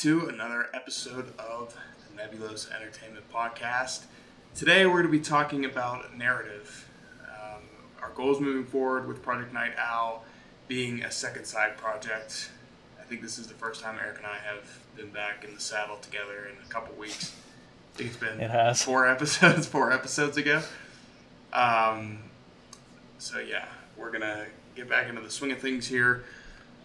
to another episode of the Nebulos Entertainment Podcast. Today we're going to be talking about narrative. Um, our goals moving forward with Project Night Owl being a second side project. I think this is the first time Eric and I have been back in the saddle together in a couple weeks. I think it's been It four episodes, four episodes ago. Um, so yeah, we're gonna get back into the swing of things here.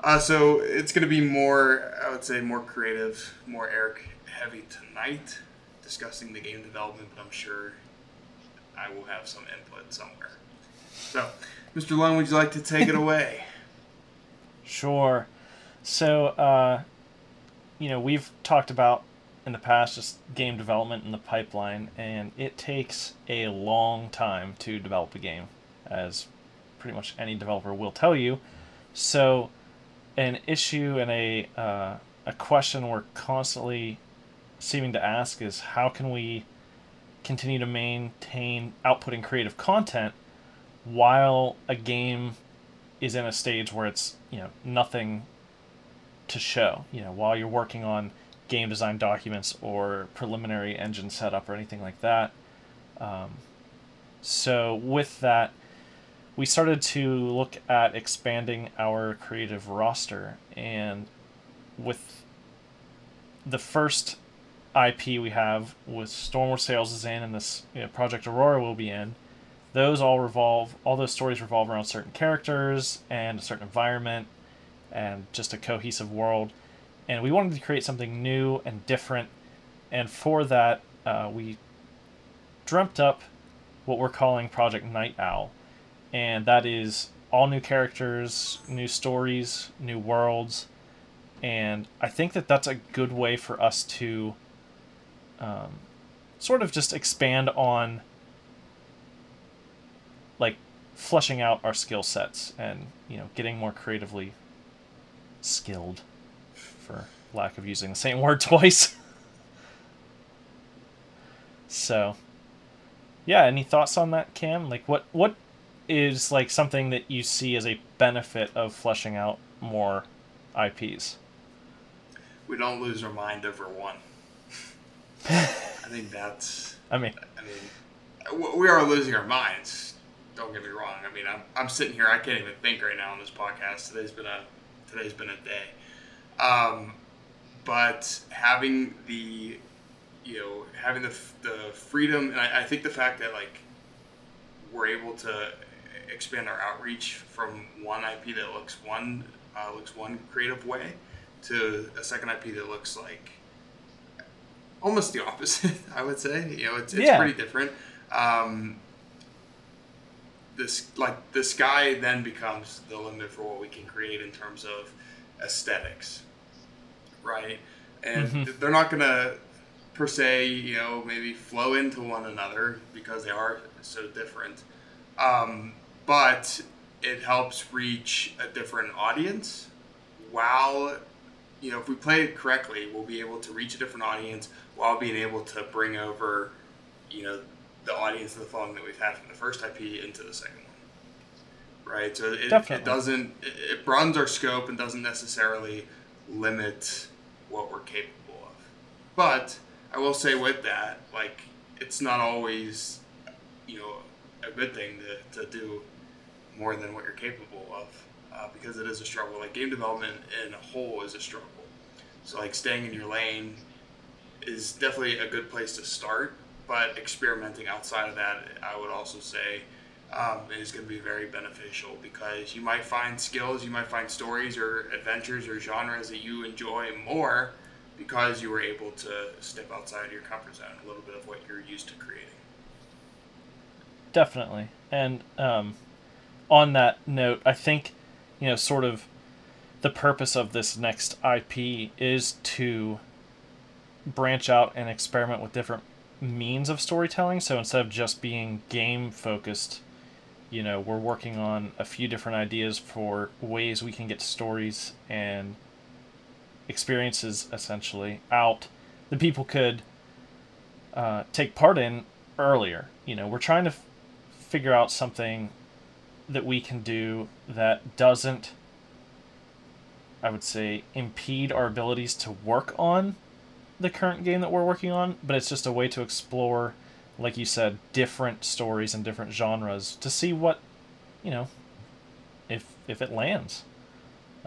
Uh, so it's gonna be more, I would say, more creative, more Eric heavy tonight, discussing the game development. But I'm sure I will have some input somewhere. So, Mr. Lund, would you like to take it away? Sure. So, uh, you know, we've talked about in the past just game development in the pipeline, and it takes a long time to develop a game, as pretty much any developer will tell you. So, an issue and a uh, a question we're constantly seeming to ask is how can we continue to maintain outputting creative content while a game is in a stage where it's you know nothing to show? You know while you're working on game design documents or preliminary engine setup or anything like that. Um, so with that we started to look at expanding our creative roster and with the first ip we have with Stormward Sails is in and this you know, project aurora will be in those all revolve all those stories revolve around certain characters and a certain environment and just a cohesive world. And we wanted to create something new and different. And for that uh, we dreamt up what we're calling project night owl and that is all new characters new stories new worlds. And i think that that's a good way for us to um, sort of just expand on like fleshing out our skill sets and you know getting more creatively skilled for lack of using the same word twice. So yeah any thoughts on that cam? Like what what is like something that you see as a benefit of fleshing out more ips we don't lose our mind over one. I think that's. i mean I mean, we are losing our minds. Don't get me wrong. I mean, I'm, I'm sitting here. I can't even think right now on this podcast. Today's been a today's been a day. Um, but having the, you know, having the the freedom, and I, I think the fact that like we're able to expand our outreach from one IP that looks one uh, looks one creative way to a second IP that looks like almost the opposite. I would say, you know, it's, it's Yeah. pretty different. Um, this like the sky then becomes the limit for what we can create in terms of aesthetics, right? And Mhm. they're not gonna per se, you know, maybe flow into one another because they are so different. Um, but it helps reach a different audience. While you know if we play it correctly we'll be able to reach a different audience while being able to bring over you know the audience of the following that we've had from the first ip into the second one. Right? So it, it doesn't it, it broadens our scope and doesn't necessarily limit what we're capable of. But i will say with that like it's not always you know a good thing to, to do more than what you're capable of uh, because it is a struggle. Like game development in a whole is a struggle. So like staying in your lane is definitely a good place to start, but experimenting outside of that, I would also say, um, is going to be very beneficial because you might find skills, you might find stories or adventures or genres that you enjoy more because you were able to step outside of your comfort zone a little bit of what you're used to creating. definitely and um, on that note i think you know sort of the purpose of this next ip is to branch out and experiment with different means of storytelling. So instead of just being game focused you know we're working on a few different ideas for ways we can get stories and experiences essentially out that people could uh, take part in earlier. You know we're trying to f- figure out something that we can do that doesn't I would say, impede our abilities to work on the current game that we're working on, but it's just a way to explore, like you said, different stories and different genres to see what, you know, if if it lands.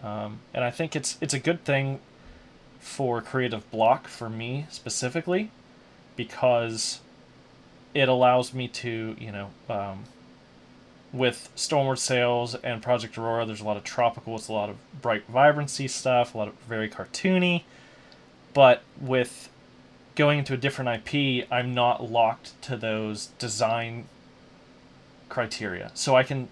Um, and I think it's it's a good thing for creative block for me specifically because it allows me to you know um, with Stormward Sails and Project Aurora, there's a lot of tropical, it's a lot of bright vibrancy stuff, a lot of very cartoony. But with going into a different IP, I'm not locked to those design criteria. So I can,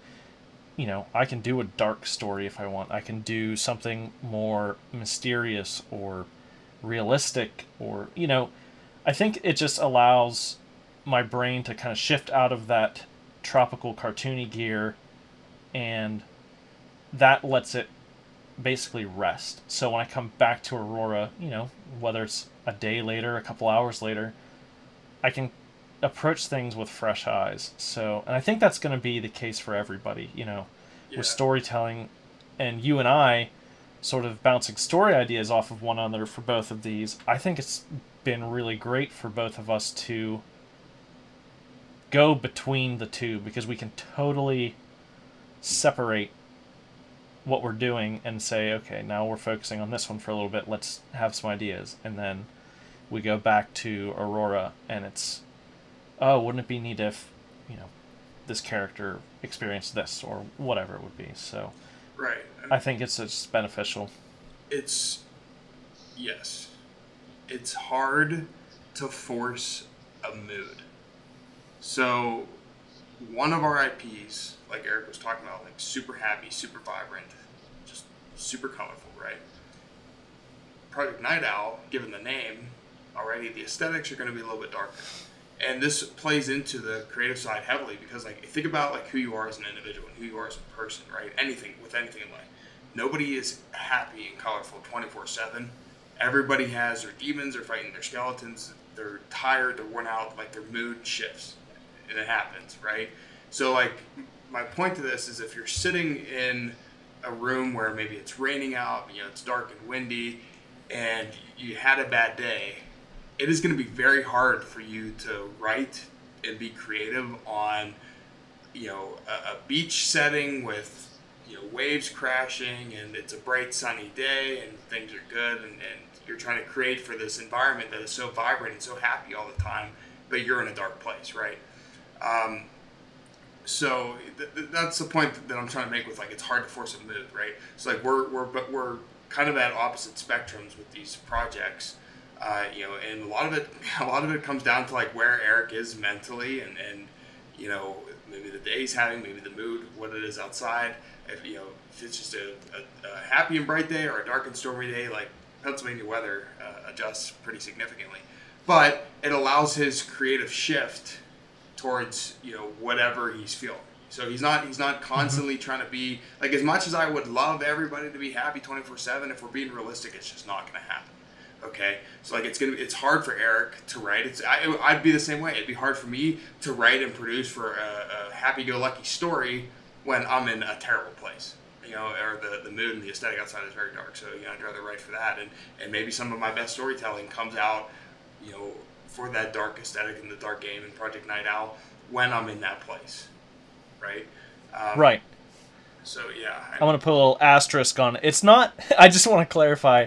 you know, I can do a dark story if I want. I can do something more mysterious or realistic or, you know, I think it just allows my brain to kind of shift out of that tropical cartoony gear and that lets it basically rest. So when I come back to Aurora, you know, whether it's a day later, a couple hours later, I can approach things with fresh eyes. So, and I think that's going to be the case for everybody, you know, yeah. with storytelling and you and I sort of bouncing story ideas off of one another for both of these. I think it's been really great for both of us to go between the two because we can totally separate what we're doing and say, okay, now we're focusing on this one for a little bit. Let's have some ideas, and then we go back to Aurora, and it's, oh, wouldn't it be neat if, you know, this character experienced this or whatever it would be. So, right. I think it's just beneficial. It's yes, it's hard to force a mood. So, one of our IPs, like Eric was talking about, like super happy, super vibrant, just super colorful, right? Project Night Owl, given the name already, the aesthetics are going to be a little bit darker. And this plays into the creative side heavily because, like, think about like who you are as an individual and who you are as a person, right? Anything with anything in life. Nobody is happy and colorful 24 7. Everybody has their demons, they're fighting their skeletons, they're tired, they're worn out, like their mood shifts and it happens, right? So, like, my point to this is if you're sitting in a room where maybe it's raining out, you know, it's dark and windy, and you had a bad day, it is going to be very hard for you to write and be creative on, you know, a, a beach setting with you know waves crashing and it's a bright sunny day and things are good and, and you're trying to create for this environment that is so vibrant and so happy all the time but you're in a dark place right um, so th- th- that's the point that I'm trying to make with like it's hard to force a mood, right? So like we're we're but we're kind of at opposite spectrums with these projects, uh, you know, and a lot of it a lot of it comes down to like where Eric is mentally and and you know maybe the day he's having, maybe the mood, what it is outside. If you know if it's just a, a, a happy and bright day or a dark and stormy day, like Pennsylvania weather uh, adjusts pretty significantly, but it allows his creative shift towards you know whatever he's feeling. So he's not he's not constantly mm-hmm. trying to be like as much as I would love everybody to be happy 24/7 if we're being realistic it's just not going to happen. Okay? So like it's going to it's hard for Eric to write. It's I I'd be the same way. It'd be hard for me to write and produce for a, a happy-go-lucky story when I'm in a terrible place. You know, or the, the mood and the aesthetic outside is very dark. So, you know, I'd rather write for that. And, and maybe some of my best storytelling comes out, you know, for that dark aesthetic and the dark game and Project Night Owl when I'm in that place, right? Um, right. So yeah, I, I want to put a little asterisk on it. It's not. I just want to clarify.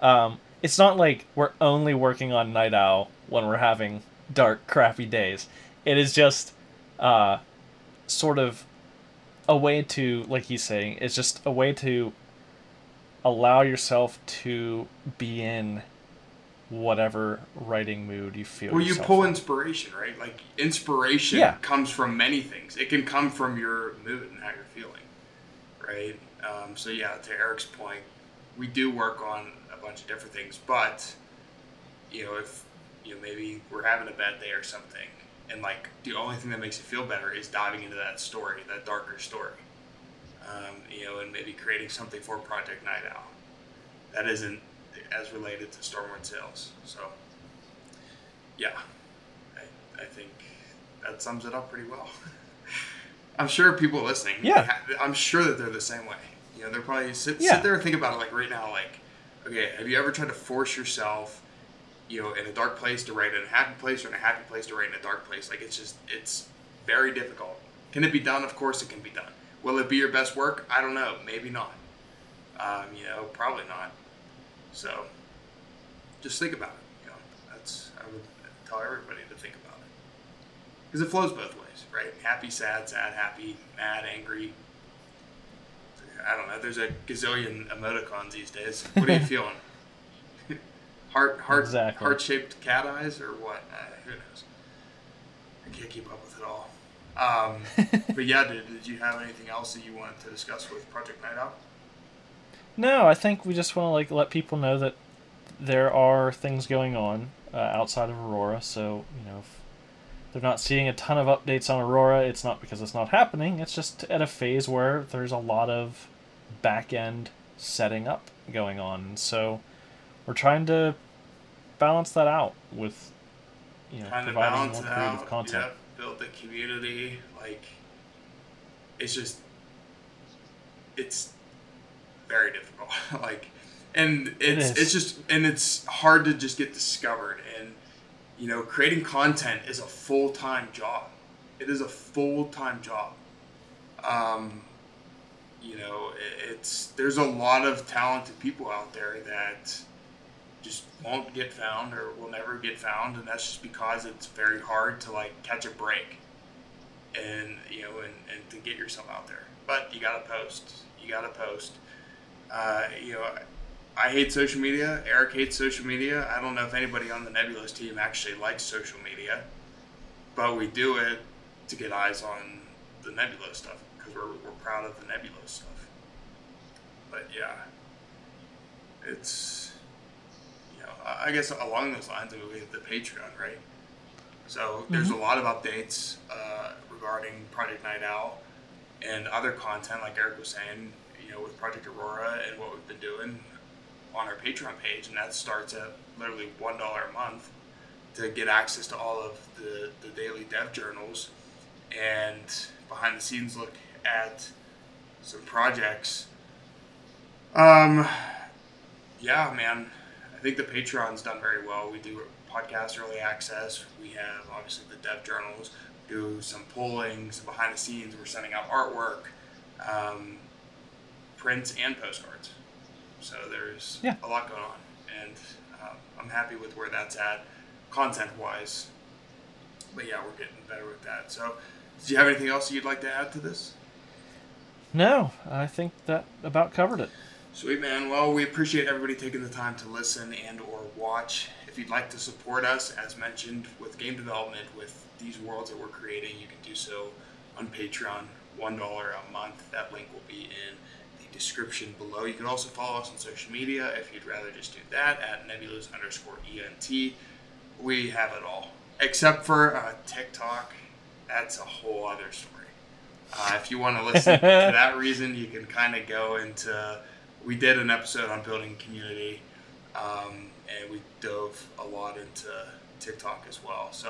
Um, it's not like we're only working on Night Owl when we're having dark, crappy days. It is just, uh, sort of, a way to, like he's saying, it's just a way to allow yourself to be in whatever writing mood you feel. Well, you pull in. inspiration, right? Like inspiration yeah. comes from many things. It can come from your mood and how you're feeling, right? Um, so yeah, to Eric's point, we do work on a bunch of different things, but you know, if you know maybe we're having a bad day or something, and like the only thing that makes you feel better is diving into that story, that darker story, um, you know, and maybe creating something for Project Night Owl. That isn't as related to Stormward Sails. So, yeah, I, I think that sums it up pretty well. I'm sure people listening, yeah, I'm sure that they're the same way. You know, they're probably sit, Yeah. sit there and think about it like right now. Like, okay, have you ever tried to force yourself, you know, in a dark place to write in a happy place or in a happy place to write in a dark place? Like, it's just, it's very difficult. Can it be done? Of course it can be done. Will it be your best work? I don't know. Maybe not. Um, you know, probably not. So, just think about it. You know, that's I would tell everybody to think about it because it flows both ways, right? Happy, sad, sad, happy, mad, angry. I don't know. There's a gazillion emoticons these days. What are you feeling? heart, heart, Exactly. heart-shaped cat eyes, or what? Uh, who knows? I can't keep up with it all. Um, but yeah, did, did you have anything else that you wanted to discuss with Project Night Owl? No, I think we just want to like let people know that there are things going on uh, outside of Aurora. So you know, if they're not seeing a ton of updates on Aurora, it's not because it's not happening. It's just at a phase where there's a lot of back end setting up going on. So we're trying to balance that out with you know Trying to providing balance more creative out. content. Yep, build the community. Like, it's just, it's very difficult. like, and it's is. it's just and it's hard to just get discovered. And you know, creating content is a full time job. It is a full time job. Um, you know, it- it's there's a lot of talented people out there that just won't get found or will never get found, and that's just because it's very hard to like catch a break, and you know, and, and to get yourself out there. But you gotta post. You gotta post. Uh, you know, I hate social media. Eric hates social media. I don't know if anybody on the Nebulos team actually likes social media, but we do it to get eyes on the Nebulos stuff because we're, we're proud of the Nebulos stuff. But yeah, it's you know I guess along those lines, I mean, we have the Patreon, right? So there's a lot of updates uh, regarding Project Night Owl and other content, like Eric was saying, you know, with Project Aurora and what we've been doing on our Patreon page, and that starts at literally one dollar a month to get access to all of the, the daily dev journals and behind the scenes look at some projects. Um, yeah, man, I think the Patreon's done very well. We do podcast early access. We have obviously the dev journals. Do some polling, some behind the scenes. We're sending out artwork, um, prints, and postcards. So there's Yeah. a lot going on, and um, I'm happy with where that's at, content wise. But yeah, we're getting better with that. So, do you have anything else you'd like to add to this? No, I think that about covered it. Sweet man. Well, we appreciate everybody taking the time to listen and or watch. If you'd like to support us, as mentioned, with game development, with these worlds that we're creating, you can do so on Patreon, one dollar a month. That link will be in description below. You can also follow us on social media if you'd rather just do that at nebulos underscore ent. We have it all, except for uh, TikTok. That's a whole other story. Uh, if you want to listen to that reason, you can kind of go into. We did an episode on building community, um, and we dove a lot into TikTok as well. So